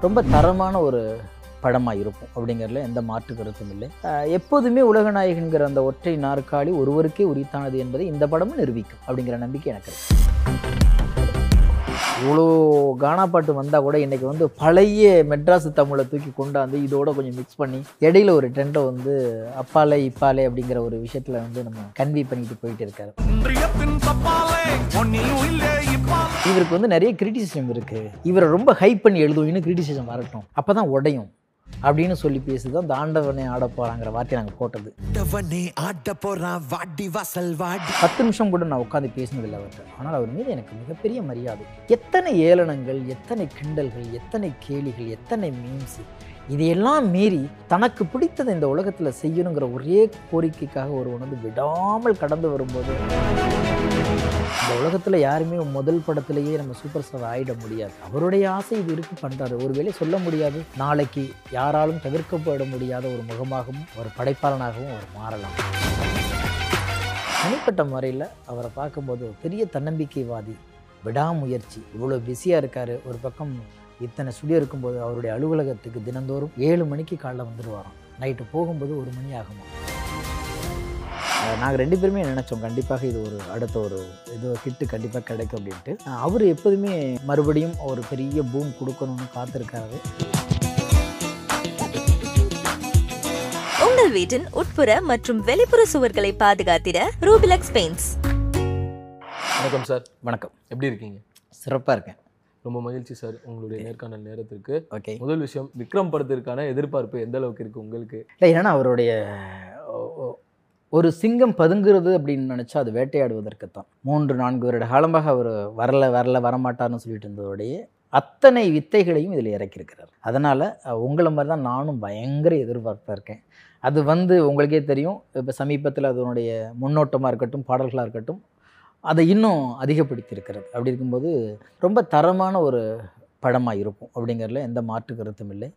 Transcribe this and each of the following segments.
ரொம்ப தரமான ஒரு படமாக இருக்கும் அப்படிங்கிறதுல எந்த மாற்று கருத்தும் இல்லை. எப்போதுமே உலகநாயகன்கிற அந்த ஒற்றை நாற்காலி ஒருவருக்கே உரித்தானது என்பதை இந்த படமும் நிரூபிக்கும் அப்படிங்கிற நம்பிக்கை எனக்கு இருக்குது இவ்வளோ கானா பாட்டு வந்தால் கூட இன்றைக்கி வந்து பழைய மெட்ராஸ் தமிழை தூக்கி கொண்டாந்து இதோட கொஞ்சம் மிக்ஸ் பண்ணி இடையில ஒரு ட்ரெண்டை வந்து அப்பாலே இப்பாலே அப்படிங்கிற ஒரு விஷயத்தில் வந்து நம்ம கன்வி பண்ணிட்டு போயிட்டு இருக்காரு. இவருக்கு வந்து நிறைய கிரிட்டிசிசம் இருக்குது இவரை ரொம்ப ஹைப் பண்ணி எழுதும் இன்னும் கிரிட்டிசிசம் வரட்டும். அப்போ தான் உடையும். அப்படின்னு சொல்லி பேசுது அந்த ஆண்டவனே ஆட போகிறாங்கிற வார்த்தையை நாங்கள் போட்டது. பத்து நிமிஷம் கூட நான் உட்காந்து பேசினதில்லை அவர்கிட்ட. ஆனால் அவர் மீது எனக்கு மிகப்பெரிய மரியாதை. எத்தனை ஏளனங்கள் எத்தனை கிண்டல்கள் எத்தனை கேலிகள் எத்தனை மீம்ஸ் இதையெல்லாம் மீறி தனக்கு பிடித்ததை இந்த உலகத்தில் செய்யணுங்கிற ஒரே கோரிக்கைக்காக ஒரு வந்து விடாமல் கடந்து வரும்போது இந்த உலகத்தில் யாருமே முதல் படத்திலேயே நம்ம சூப்பர் ஸ்டார் ஆகிட முடியாது. அவருடைய ஆசை இது இருக்கு பண்ணுறாரு ஒருவேளை சொல்ல முடியாது நாளைக்கு யாராலும் தவிர்க்கப்பட முடியாத ஒரு முகமாகவும் ஒரு படைப்பாளனாகவும் அவர் மாறலாம். தனிப்பட்ட முறையில் அவரை பார்க்கும்போது பெரிய தன்னம்பிக்கைவாதி விடாமுயற்சி இவ்வளோ பிஸியாக இருக்கார். ஒரு பக்கம் இத்தனை ஸ்டுடியோ இருக்கும்போது அவருடைய அலுவலகத்துக்கு தினந்தோறும் ஏழு மணிக்கு காலைல வந்துடுவாராம். நைட்டு போகும்போது ஒரு மணி ஆகுமா நாங்கள் ரெண்டு பேருமே நினச்சோம் கண்டிப்பாக இது ஒரு அடுத்த ஒரு இது ஹிட்டு கண்டிப்பாக கிடைக்கும் அப்படின்ட்டு. அவர் எப்போதுமே மறுபடியும் ஒரு பெரிய பூம் கொடுக்கணும்னு காத்திருக்காரு. உங்கள் வீட்டின் உட்புற மற்றும் வெளிப்புற சுவர்களை பாதுகாத்திட ரூபிலக்ஸ் பெயிண்ட்ஸ் வணக்கம் சார். வணக்கம். எப்படி இருக்கீங்க? சிறப்பாக இருக்கேன். ரொம்ப மகிழ்ச்சி சார் உங்களுடைய நேர்காணல் நேரத்திற்கு. ஓகே முதல் விஷயம் விக்ரம் படத்திற்கான எதிர்பார்ப்பு எந்த அளவுக்கு இருக்கு உங்களுக்கு? இல்லை ஏன்னா அவருடைய ஒரு சிங்கம் பதுங்குறது அப்படின்னு நினச்சா அது வேட்டையாடுவதற்குத்தான். மூன்று நான்கு வருட காலமாக அவர் வரல வரல வரமாட்டார்னு சொல்லிட்டு இருந்ததோடைய அத்தனை வித்தைகளையும் இதில் இறக்கியிருக்கிறார். அதனால் உங்களை மாதிரி தான் நானும் பயங்கர எதிர்பார்ப்பாக இருக்கேன். அது வந்து உங்களுக்கே தெரியும் இப்போ சமீபத்தில் அதனுடைய முன்னோட்டமாக இருக்கட்டும் பாடல்களாக இருக்கட்டும் அதை இன்னும் அதிகப்படுத்தியிருக்கிறது. அப்படி இருக்கும்போது ரொம்ப தரமான ஒரு படமாக இருக்கும் அப்படிங்கிறதுல எந்த மாற்று கருத்தும் இல்லை.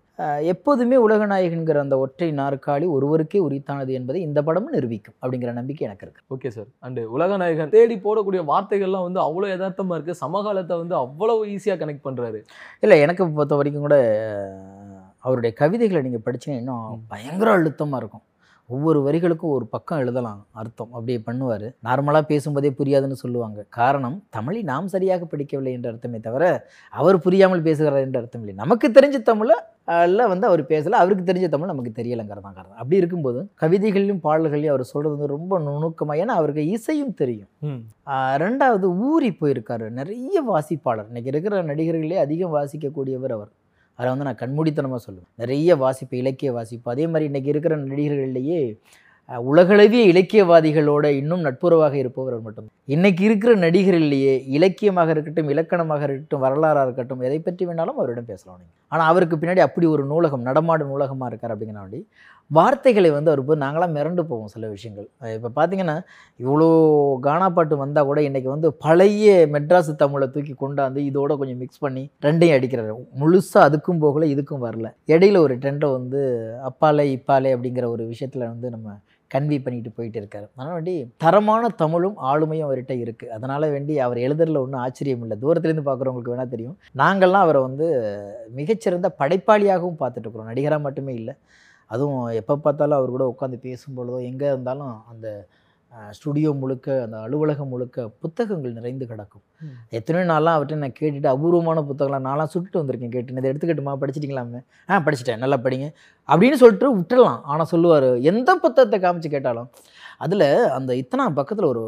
எப்போதுமே உலகநாயகன்கிற அந்த ஒற்றை நாற்காலி ஒருவருக்கே உரித்தானது என்பதை இந்த படமும் நிரூபிக்கும் அப்படிங்கிற நம்பிக்கை எனக்கு இருக்கு. Okay sir. அண்டு உலகநாயகன் தேடி போடக்கூடிய வார்த்தைகள்லாம் வந்து அவ்வளோ யதார்த்தமா இருக்கு. சமகாலத்தை வந்து அவ்வளவு ஈஸியா கனெக்ட் பண்றாரு. இல்லை எனக்கு பொறுத்த வரைக்கும் கூட அவருடைய கவிதைகளை நீங்கள் படிச்சீங்கன்னா இன்னும் பயங்கர அழுத்தமாக இருக்கும். ஒவ்வொரு வரிகளுக்கும் ஒரு பக்கம் எழுதலாம் அர்த்தம். அப்படி பண்ணுவார். நார்மலாக பேசும்போதே புரியாதுன்னு சொல்லுவாங்க. காரணம் தமிழை நாம் சரியாக படிக்கவில்லை என்ற அர்த்தமே தவிர அவர் புரியாமல் பேசுகிறார் என்ற அர்த்தம் இல்லை. நமக்கு தெரிஞ்ச தமிழை அல்ல வந்து அவர் பேசலை அவருக்கு தெரிஞ்ச தமிழ் நமக்கு தெரியலைங்கிறது தான் காரணம். அப்படி இருக்கும்போது கவிதைகளையும் பாடல்களையும் அவர் சொல்கிறது வந்து ரொம்ப நுணுக்கமாக ஏன்னா அவருக்கு இசையும் தெரியும். ரெண்டாவது ஊறி போயிருக்காரு. நிறைய வாசிப்பாளர். இன்னைக்கு இருக்கிற நடிகர்களே அதிகம் வாசிக்கக்கூடியவர் அவர். அதை வந்து நான் கண்மூடித்தனமாக சொல்லுவேன். நிறைய வாசிப்பு இலக்கிய வாசிப்பு. அதே மாதிரி இன்றைக்கி இருக்கிற நடிகர்களிலேயே உலகளவிய இலக்கியவாதிகளோட இன்னும் நட்புறவாக இருப்பவர் மட்டும் இன்னைக்கு இருக்கிற நடிகர்களிலேயே இலக்கியமாக இருக்கட்டும் இலக்கணமாக இருக்கட்டும் வரலாறாக இருக்கட்டும் எதை பற்றி வேணாலும் அவரிடம் பேசலாம். நீங்கள் ஆனால் அவருக்கு பின்னாடி அப்படி ஒரு நூலகம் நடமாடும் நூலகமாக இருக்கார் அப்படிங்கிறனாடி வார்த்தைகளை வந்து அவர் போய் நாங்களாம் மிரண்டு போவோம் சில விஷயங்கள். இப்போ பார்த்தீங்கன்னா இவ்வளோ கானா பாட்டு வந்தால் கூட இன்றைக்கி வந்து பழைய மெட்ராஸ் தமிழை தூக்கி கொண்டாந்து இதோட கொஞ்சம் மிக்ஸ் பண்ணி ரெண்டையும் அடிக்கிறாரு. முழுசாக அதுக்கும் போகல இதுக்கும் வரல. இடையில ஒரு ட்ரெண்டை வந்து அப்பாலே இப்பாலே அப்படிங்கிற ஒரு விஷயத்தில் வந்து நம்ம கன்வி பண்ணிட்டு போயிட்டு இருக்காரு. அதனால் வேண்டி தரமான தமிழும் ஆளுமையும் அவர்கிட்ட இருக்குது அதனால் வேண்டி அவர் எழுதுறதுல ஒன்றும் ஆச்சரியம் இல்லை. தூரத்துலேருந்து பார்க்குறவங்களுக்கு வேணால் தெரியும். நாங்கள்லாம் அவரை வந்து மிகச்சிறந்த படைப்பாளியாகவும் பார்த்துட்டு இருக்கிறோம். நடிகராக மட்டுமே இல்லை. அதுவும் எப்போ பார்த்தாலும் அவர் கூட உட்காந்து பேசும்பொழுதோ எங்கே இருந்தாலும் அந்த ஸ்டுடியோ முழுக்க அந்த அலுவலகம் முழுக்க புத்தகங்கள் நிறைந்து கிடக்கும். எத்தனையோ நாள்லாம் அவர்கிட்ட நான் கேட்டுட்டு அபூர்வமான புத்தகம்லாம் நான்லாம் சுட்டுட்டு வந்திருக்கேன் கேட்டு இதை எடுத்துக்கிட்டுமா? படிச்சிட்டிங்களாமே? ஆ படிச்சிட்டேன். நல்லா படிங்க. அப்படின்னு சொல்லிட்டு விட்டுடலாம். ஆனால் சொல்லுவார் எந்த புத்தகத்தை காமிச்சு கேட்டாலும்? அதில் அந்த இத்தனை பக்கத்தில் ஒரு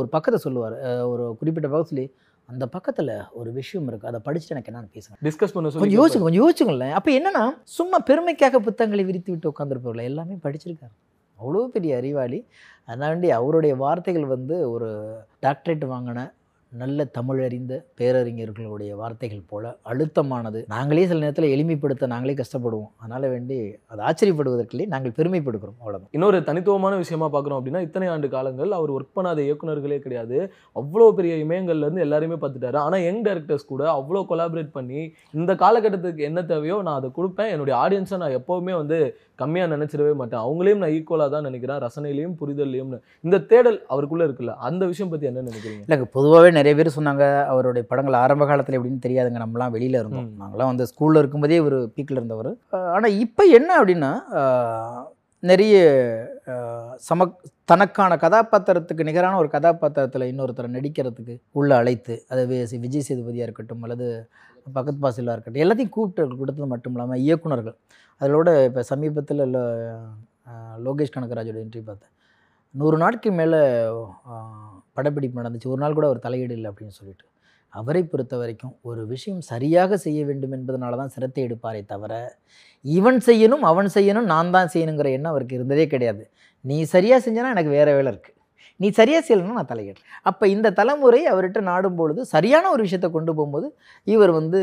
ஒரு பக்கத்தை சொல்லுவார். ஒரு குறிப்பிட்ட பக்கத்துல அந்த பக்கத்தில் ஒரு விஷயம் இருக்குது அதை படிச்சுட்டு எனக்கு என்னன்னு பேசுங்க. டிஸ்கஸ் பண்ண கொஞ்சம் யோசிச்சு கொஞ்சம் யோசிச்சுங்களேன் அப்போ என்னன்னா சும்மா பெருமைக்காக புத்தகங்களை விரித்து விட்டு உட்காந்துருப்பவர்கள் எல்லாமே படிச்சிருக்காரு அவ்வளோ பெரிய அறிவாளி. அதனாண்டி அவருடைய வார்த்தைகள் வந்து ஒரு டாக்டரேட் வாங்கின நல்ல தமிழறிந்த பேரறிஞர்களுடைய வார்த்தைகள் போல அழுத்தமானது. நாங்களே சில நேரத்தில் எளிமைப்படுத்த நாங்களே கஷ்டப்படுவோம். அதனால் வேண்டி அது ஆச்சரியப்படுவதற்கில்லை நாங்கள் பெருமைப்படுகிறோம். அவ்வளோதான் இன்னொரு தனித்துவமான விஷயமா பார்க்குறோம் அப்படின்னா இத்தனை ஆண்டு காலங்கள் அவர் ஒர்க் பண்ணாத இயக்குனர்களே கிடையாது. அவ்வளோ பெரிய இமயங்கள்ல இருந்து எல்லாருமே பார்த்துட்டாரு. ஆனால் யங் டேரக்டர்ஸ் கூட அவ்வளோ கொலாபரேட் பண்ணி இந்த காலகட்டத்துக்கு என்ன தேவையோ நான் அதை கொடுப்பேன். என்னுடைய ஆடியன்ஸை நான் எப்போவுமே வந்து கம்மியாக நினைச்சிடவே மாட்டேன். அவங்களையும் நான் ஈக்குவலாக தான் நினைக்கிறேன். ரசனையிலையும் புரிதல்லையும் இந்த தேடல் அவருக்குள்ள இருக்குல்ல அந்த விஷயம் பற்றி என்ன நினைக்கிறீங்க? இல்லைங்க பொதுவாகவே நிறைய பேர் சொன்னாங்க அவருடைய படங்கள் ஆரம்ப காலத்தில் எப்படின்னு தெரியாதுங்க நம்மலாம் வெளியில் இருந்தோம். நாங்களாம் வந்து ஸ்கூலில் இருக்கும்போதே ஒரு பீக்கில் இருந்தவர். ஆனால் இப்போ என்ன அப்படின்னா நிறைய சம தனக்கான கதாபாத்திரத்துக்கு நிகரான ஒரு கதாபாத்திரத்தில் இன்னொருத்தரை நடிக்கிறதுக்கு உள்ள அழைத்து அது விஜய் சேதுபதியாக இருக்கட்டும் அல்லது பகத் பாசிலாக இருக்கட்டும் எல்லாத்தையும் கூப்பிட்டு கொடுத்தது மட்டும் இல்லாமல் இயக்குனர்கள். அதோட இப்போ சமீபத்தில் லோகேஷ் கனகராஜோட என்ட்ரி பார்த்தேன். நூறு நாட்கு மேலே படப்பிடிப்பு நடந்துச்சு. ஒரு நாள் கூட ஒரு தலையீடு இல்லை அப்படின்னு சொல்லிட்டு. அவரை பொறுத்த வரைக்கும் ஒரு விஷயம் சரியாக செய்ய வேண்டும் என்பதனால தான் சிரத்தை எடுப்பாரே தவிர இவன் செய்யணும் அவன் செய்யணும் நான் தான் செய்யணுங்கிற எண்ணம் அவருக்கு இருந்ததே கிடையாது. நீ சரியாக செஞ்சனா எனக்கு வேறு வேலை இருக்குது நீ சரியாக செய்யலைன்னா நான் தலையிடுறேன் அப்போ இந்த தலைமுறை அவர்கிட்ட நாடும் பொழுது சரியான ஒரு விஷயத்தை கொண்டு போகும்போது இவர் வந்து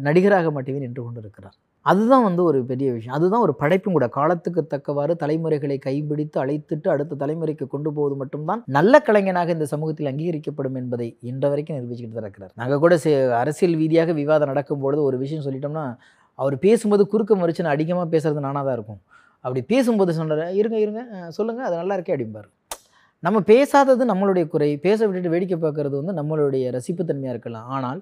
நடிகராக மட்டுமே நின்று கொண்டு இருக்கிறார் அதுதான் வந்து ஒரு பெரிய விஷயம். அதுதான் ஒரு படைப்பும் கூட. காலத்துக்கு தக்கவாறு தலைமுறைகளை கைப்பிடித்து அழைத்துட்டு அடுத்த தலைமுறைக்கு கொண்டு போவது மட்டும்தான் நல்ல கலைஞனாக இந்த சமூகத்தில் அங்கீகரிக்கப்படும் என்பதை இன்ற வரைக்கும் நிரூபிச்சுக்கிட்டு தான் இருக்கிறார். நாங்கள் கூட சே- அரசியல் ரீதியாக விவாதம் நடக்கும்பொழுது ஒரு விஷயம் சொல்லிட்டோம்னா அவர் பேசும்போது குறுக்க மறுச்சுன்னு அதிகமாக பேசுறது நானாக தான் இருக்கும். அப்படி பேசும்போது சொன்னார் இருங்க இருங்க சொல்லுங்கள் அது நல்லா இருக்கே அப்படிம்பார். நம்ம பேசாதது நம்மளுடைய குறை. பேச விட்டுட்டு வேடிக்கை பார்க்கறது வந்து நம்மளுடைய ரசிப்புத்தன்மையாக இருக்கலாம். ஆனால்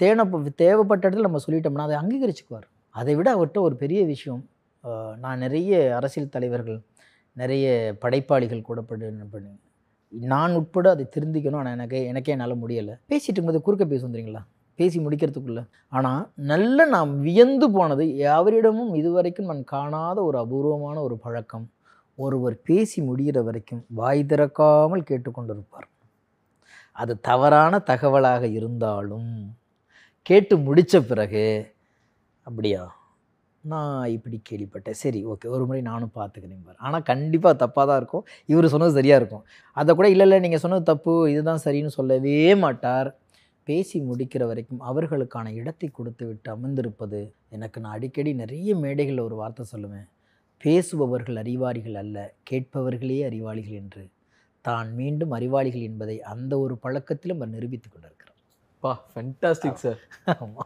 தேன தேவைப்பட்ட இடத்துல நம்ம சொல்லிட்டோம்னா அதை அங்கீகரிச்சுக்குவார். அதை விட அவர்கிட்ட ஒரு பெரிய விஷயம் நான் நிறைய அரசியல் தலைவர்கள் நிறைய படைப்பாளிகள் கூட பண்ணி நான் உட்பட அதை திருந்திக்கணும். ஆனால் எனக்கு எனக்கே என்னால் முடியலை. பேசிட்டு இருக்கும்போது குறுக்க பேச வந்துறீங்களா பேசி முடிக்கிறதுக்குள்ள. ஆனால் நல்ல நாம் வியந்து போனது யாவரிடமும் இதுவரைக்கும் நான் காணாத ஒரு அபூர்வமான ஒரு பழக்கம். ஒருவர் பேசி முடிகிற வரைக்கும் வாய் திறக்காமல் கேட்டுக்கொண்டிருப்பார். அது தவறான தகவலாக இருந்தாலும் கேட்டு முடித்த பிறகு அப்படியா? நான் இப்படி கேள்விப்பட்டேன். சரி ஓகே. ஒரு முறை நானும் பார்த்துக்கிறேன் பார். ஆனால் கண்டிப்பாக தப்பாக தான் இருக்கும். இவர் சொன்னது சரியாக இருக்கும். அதை கூட இல்லை இல்லை நீங்கள் சொன்னது தப்பு. இதுதான் சரின்னு சொல்லவே மாட்டார். பேசி முடிக்கிற வரைக்கும் அவர்களுக்கான இடத்தை கொடுத்து விட்டு அமர்ந்திருப்பது எனக்கு நான் அடிக்கடி நிறைய மேடைகளில் ஒரு வார்த்தை சொல்லுவேன். பேசுபவர்கள் அறிவாளிகள் அல்ல கேட்பவர்களே அறிவாளிகள் என்று. தான் மீண்டும் அறிவாளிகள் என்பதை அந்த ஒரு பழக்கத்திலும் அவர் நிரூபித்துக் கொண்டார். பா ஃபென்டாஸ்டிக் சார்.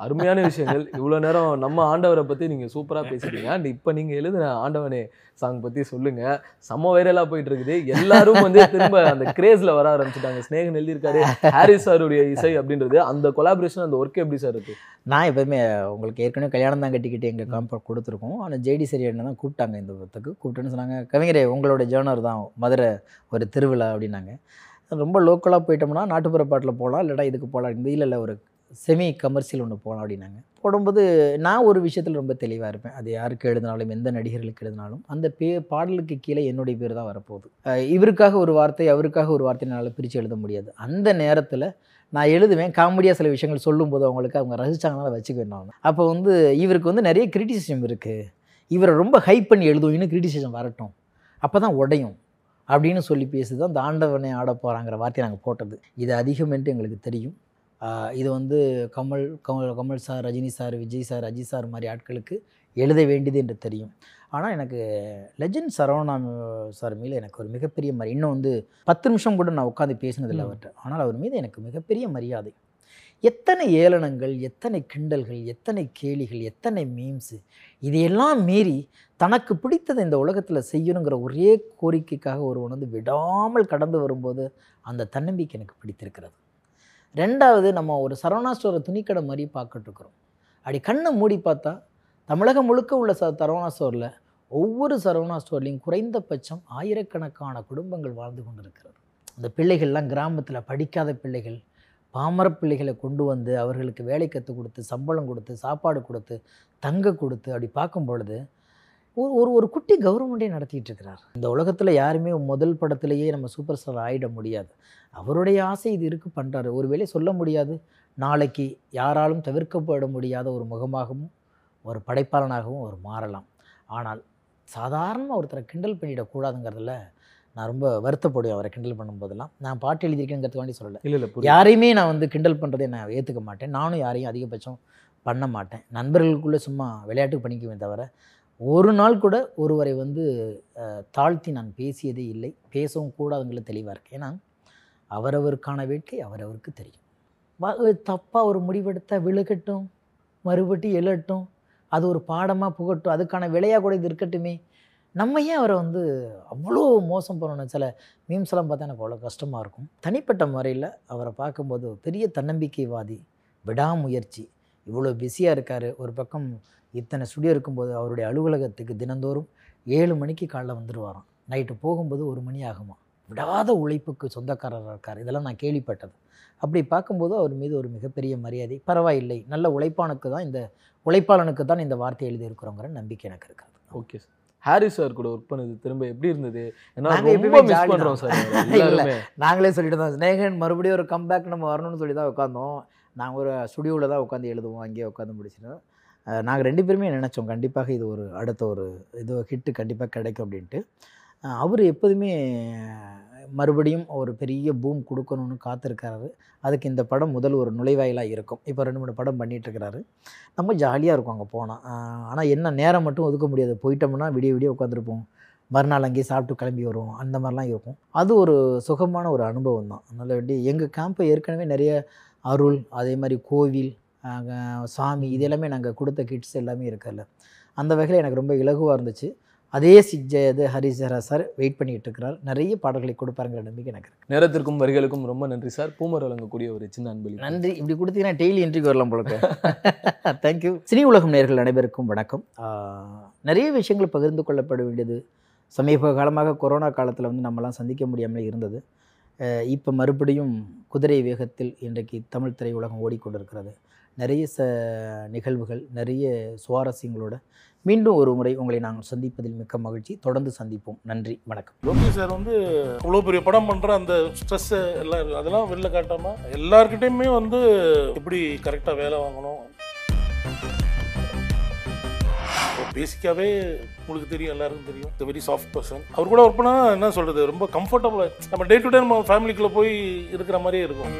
அருமையான விஷயங்கள். இவ்வளோ நேரம் நம்ம ஆண்டவரை பற்றி நீங்கள் சூப்பராக பேசிட்டீங்க அண்ட் இப்போ நீங்கள் எழுதின ஆண்டவனே சாங் பற்றி சொல்லுங்க. செம்ம வைரலாக போயிட்டு இருக்குது எல்லாரும் வந்து திரும்ப அந்த கிரேஸில் வர ஆரம்பிச்சிட்டாங்க. ஸ்னேகன் எழுதியிருக்காரு ஹாரிஸ் சாருடைய இசை அப்படின்றது. அந்த கொலாபரேஷன் அந்த ஒர்க் எப்படி சார் இருக்கு? நான் எப்போதுமே உங்களுக்கு ஏற்கனவே கல்யாணம் தான் கட்டிக்கிட்டு எங்கள் காம்பவுண்ட் கொடுத்துருக்கோம். ஆனால் ஜேடி சரியண்ணன் தான் கூப்பிட்டாங்க இந்த பத்துக்கு கூப்பிட்டுன்னு சொன்னாங்க கவிஞரே உங்களோட ஜேர்னர் தான் மதுரை ஒரு திருவிழா அப்படின்னாங்க. ரொம்ப லோக்கலாக போயிட்டோம்னா நாட்டுப்புற பாட்டில் போகலாம் இல்லைடா இதுக்கு போகலாம் இந்த இல்லை இல்லை ஒரு செமி கமர்ஷியல் ஒன்று போகலாம் அப்படின்னாங்க. போடும்போது நான் ஒரு விஷயத்தில் ரொம்ப தெளிவாக இருப்பேன். அது யாருக்கு எழுதினாலும் எந்த நடிகர்களுக்கு எழுதினாலும் அந்த பே பாடலுக்கு கீழே என்னுடைய பேர் தான் வரப்போகுது. இவருக்காக ஒரு வார்த்தை அவருக்காக ஒரு வார்த்தை என்னால் பிரித்து எழுத முடியாது. அந்த நேரத்தில் நான் எழுதுவேன். காமெடியாக சில விஷயங்கள் சொல்லும்போது அவங்களுக்கு அவங்க ரசித்தாங்கனால அதை வச்சுக்குவேன் அப்போ வந்து இவருக்கு வந்து நிறைய கிரிட்டிசிசம் இருக்குது இவரை ரொம்ப ஹைப் பண்ணி எழுதும் இன்னும் கிரிட்டிசிசம் வரட்டும். அப்போ தான் உடையும். அப்படின்னு சொல்லி பேசுது அந்த ஆண்டவனை ஆட போகிறாங்கிற வார்த்தையை நாங்கள் போட்டது. இது அதிகம் என்று எங்களுக்கு தெரியும். இது வந்து Kamal Kamal Kamal sir Rajini sir Vijay sir Ajith sir மாதிரி ஆட்களுக்கு எழுத வேண்டியது என்று தெரியும். ஆனால் எனக்கு லெஜண்ட் சரவணா சார் மீது எனக்கு ஒரு மிகப்பெரிய மரி இன்னும் வந்து பத்து நிமிஷம் கூட நான் உட்காந்து பேசினதில்லை. அவர்கிட்ட. ஆனால் அவர் மீது எனக்கு மிகப்பெரிய மரியாதை. எத்தனை ஏளனங்கள் எத்தனை கிண்டல்கள் எத்தனை கேலிகள் எத்தனை மீம்ஸு இதையெல்லாம் மீறி தனக்கு பிடித்ததை இந்த உலகத்தில் செய்யணுங்கிற ஒரே கோரிக்கைக்காக ஒருவன் வந்து விடாமல் கடந்து வரும்போது அந்த தன்னம்பிக்கை எனக்கு பிடித்திருக்கிறது. ரெண்டாவது நம்ம ஒரு சரவணா ஸ்டோரை துணிக்கடை மாதிரி பார்க்கட்டுருக்குறோம் அப்படி கண்ணை மூடி பார்த்தா தமிழகம் முழுக்க உள்ள ச சரவணா ஸ்டோரில் ஒவ்வொரு சரவணா ஸ்டோர்லையும் குறைந்தபட்சம் ஆயிரக்கணக்கான குடும்பங்கள் வாழ்ந்து கொண்டிருக்கிறது. அந்த பிள்ளைகள்லாம் கிராமத்தில் படிக்காத பிள்ளைகள் பாமர பிள்ளைகளை கொண்டு வந்து அவர்களுக்கு வேலை கற்றுக் கொடுத்து சம்பளம் கொடுத்து சாப்பாடு கொடுத்து தங்க கொடுத்து அப்படி பார்க்கும் பொழுது ஒரு ஒரு ஒரு குட்டி கவர்மெண்ட்டே நடத்திட்டு இருக்கிறார் இந்த உலகத்தில் யாருமே முதல் படத்திலேயே நம்ம சூப்பர் ஸ்டார் ஆகிட முடியாது. அவருடைய ஆசை இது இருக்குது பண்ணுறாரு ஒருவேளை சொல்ல முடியாது நாளைக்கு யாராலும் தவிர்க்கப்பட முடியாத ஒரு முகமாகவும் ஒரு படைப்பாளனாகவும் அவர் மாறலாம். ஆனால் சாதாரணமாக ஒருத்தரை கிண்டல் பண்ணிடக்கூடாதுங்கிறதுல நான் ரொம்ப வருத்தப்படுவேன் அவரை கிண்டல் பண்ணும்போதெல்லாம். நான் பாட்டு எழுதியிருக்கேங்கிறதுக்காண்டி சொல்லலை இல்லை இல்லை யாரையுமே நான் வந்து கிண்டல் பண்ணுறதை நான் ஏற்றுக்க மாட்டேன். நானும் யாரையும் அதிகபட்சம் பண்ண மாட்டேன். நண்பர்களுக்குள்ளே சும்மா விளையாட்டு பண்ணிக்குவேன் தவிர ஒரு நாள் கூட ஒருவரை வந்து தாழ்த்தி நான் பேசியதே இல்லை. பேசவும் கூடாதுங்கள தெளிவாக இருக்கு. ஏன்னா அவரவருக்கான வேட்கை அவரவருக்கு தெரியும். தப்பாக ஒரு முடிவெடுத்தா விழுகட்டும் மறுபடி எழட்டும் அது ஒரு பாடமாக புகட்டும் அதுக்கான விலையாக கூட இது இருக்கட்டுமே. நம்ம ஏன் அவரை வந்து அவ்வளோ மோசம் பண்ணணும்? சில மீம்ஸ் எல்லாம் பார்த்தா எனக்கு அவ்வளோ கஷ்டமாக இருக்கும். தனிப்பட்ட முறையில் அவரை பார்க்கும்போது பெரிய தன்னம்பிக்கைவாதி விடாமுயற்சி இவ்வளோ பிஸியாக இருக்கார். ஒரு பக்கம் இத்தனை ஸ்டுடியோ இருக்கும்போது அவருடைய அலுவலகத்துக்கு தினந்தோறும் ஏழு மணிக்கு காலைல வந்துடுவாராம் நைட்டு போகும்போது ஒரு மணி ஆகுமா? விடாத உழைப்புக்கு சொந்தக்காரராக இருக்கார். இதெல்லாம் நான் கேள்விப்பட்டது. அப்படி பார்க்கும்போது அவர் மீது ஒரு மிகப்பெரிய மரியாதை பரவாயில்லை நல்ல உழைப்பானுக்கு தான் இந்த உழைப்பாளனுக்கு தான் இந்த வார்த்தை எழுதியிருக்கிறோங்கிற நம்பிக்கை எனக்கு இருக்கிறது. Okay sir. ஹாரிஸ் சார் கூட ஒர்க் பண்ணது திரும்ப எப்படி இருந்தது? ஏன்னா ரொம்ப மிஸ். சார். இல்ல. நாங்களே சொல்லிட்டு தான் ஸ்னேகன் மறுபடியும் ஒரு கம்பேக் நம்ம வரணும்னு சொல்லி தான் உட்காந்தோம் நாங்கள் ஒரு ஸ்டுடியோவில் தான் உட்காந்து எழுதுவோம். அங்கேயே உட்காந்து முடிச்சிட்டோம் நாங்கள் ரெண்டு பேருமே நினச்சோம் கண்டிப்பாக இது ஒரு அடுத்த ஒரு இது ஹிட்டு கண்டிப்பாக கிடைக்கும் அப்படின்ட்டு. அவர் எப்போதுமே மறுபடியும் ஒரு பெரிய பூம் கொடுக்கணும்னு காத்திருக்காரு அதுக்கு இந்த படம் முதல் ஒரு நுழைவாயிலாக இருக்கும். இப்போ ரெண்டு மூணு படம் பண்ணிகிட்ருக்கிறாரு நம்ம ஜாலியாக இருக்கும் அங்கே போனால் ஆனால் என்ன நேரம் மட்டும் ஒதுக்க முடியாது. போயிட்டோம்னா விடிய விடிய உட்காந்துருப்போம் மறுநாள் அங்கேயே சாப்பிட்டு கிளம்பி வருவோம். அந்த மாதிரிலாம் இருக்கும். அது ஒரு சுகமான ஒரு அனுபவம் தான். அதனால் வேண்டி எங்கள் கேம்பை ஏற்கனவே நிறைய அருள் அதே மாதிரி கோவில் சாமி இது எல்லாமே நாங்கள் கொடுத்த கிட்ஸ் எல்லாமே இருக்குல்ல. அந்த வகையில் எனக்கு ரொம்ப இலகுவாக இருந்துச்சு. அதே சிஜ இது ஹரிசரா சார் வெயிட் பண்ணிட்டு இருக்கிறார். நிறைய பாடல்களை கொடுப்பாருங்கிற நம்பிக்கை எனக்கு நேரத்திற்கும் வரிகளுக்கும் ரொம்ப நன்றி சார். பூமர் வழங்கக்கூடிய ஒரு சின்ன அன்பளிப்பு நன்றி. இப்படி கொடுத்தீங்கன்னா டெய்லி இன்ட்ரிக்கு வரலாம் போல தேங்க்யூ சினி உலகம் நேர்கள் அனைவருக்கும் வணக்கம். நிறைய விஷயங்கள் பகிர்ந்து கொள்ளப்பட வேண்டியது. சமீப காலமாக கொரோனா காலத்தில் வந்து நம்மலாம் சந்திக்க முடியாமல் இருந்தது. இப்போ மறுபடியும் குதிரை வேகத்தில் இன்றைக்கு தமிழ் திரையுலகம் ஓடிக்கொண்டிருக்கிறது. நிறைய ச நிகழ்வுகள் நிறைய சுவாரஸ்யங்களோட மீண்டும் ஒரு முறை உங்களை நாங்கள் சந்திப்பதில் மிக்க மகிழ்ச்சி. தொடர்ந்து சந்திப்போம். நன்றி. வணக்கம். லோகி சார் வந்து அவ்வளோ பெரிய படம் பண்ணுற அந்த ஸ்ட்ரெஸ் எல்லாம் அதெல்லாம் வெளில காட்டாமல் எல்லாருக்கிட்டையுமே வந்து எப்படி கரெக்டாக வேலை வாங்கணும்? பேசிக்காவே உங்களுக்கு தெரியும் எல்லாருக்கும் தெரியும். வெரி சாஃப்ட் பர்சன் அவர் கூட ஒர்க் பண்ணால் என்ன சொல்கிறது ரொம்ப கம்ஃபர்டபுளாக நம்ம டே டு டே நம்ம ஃபேமிலிக்குள்ளே போய் இருக்கிற மாதிரியே இருக்கும்.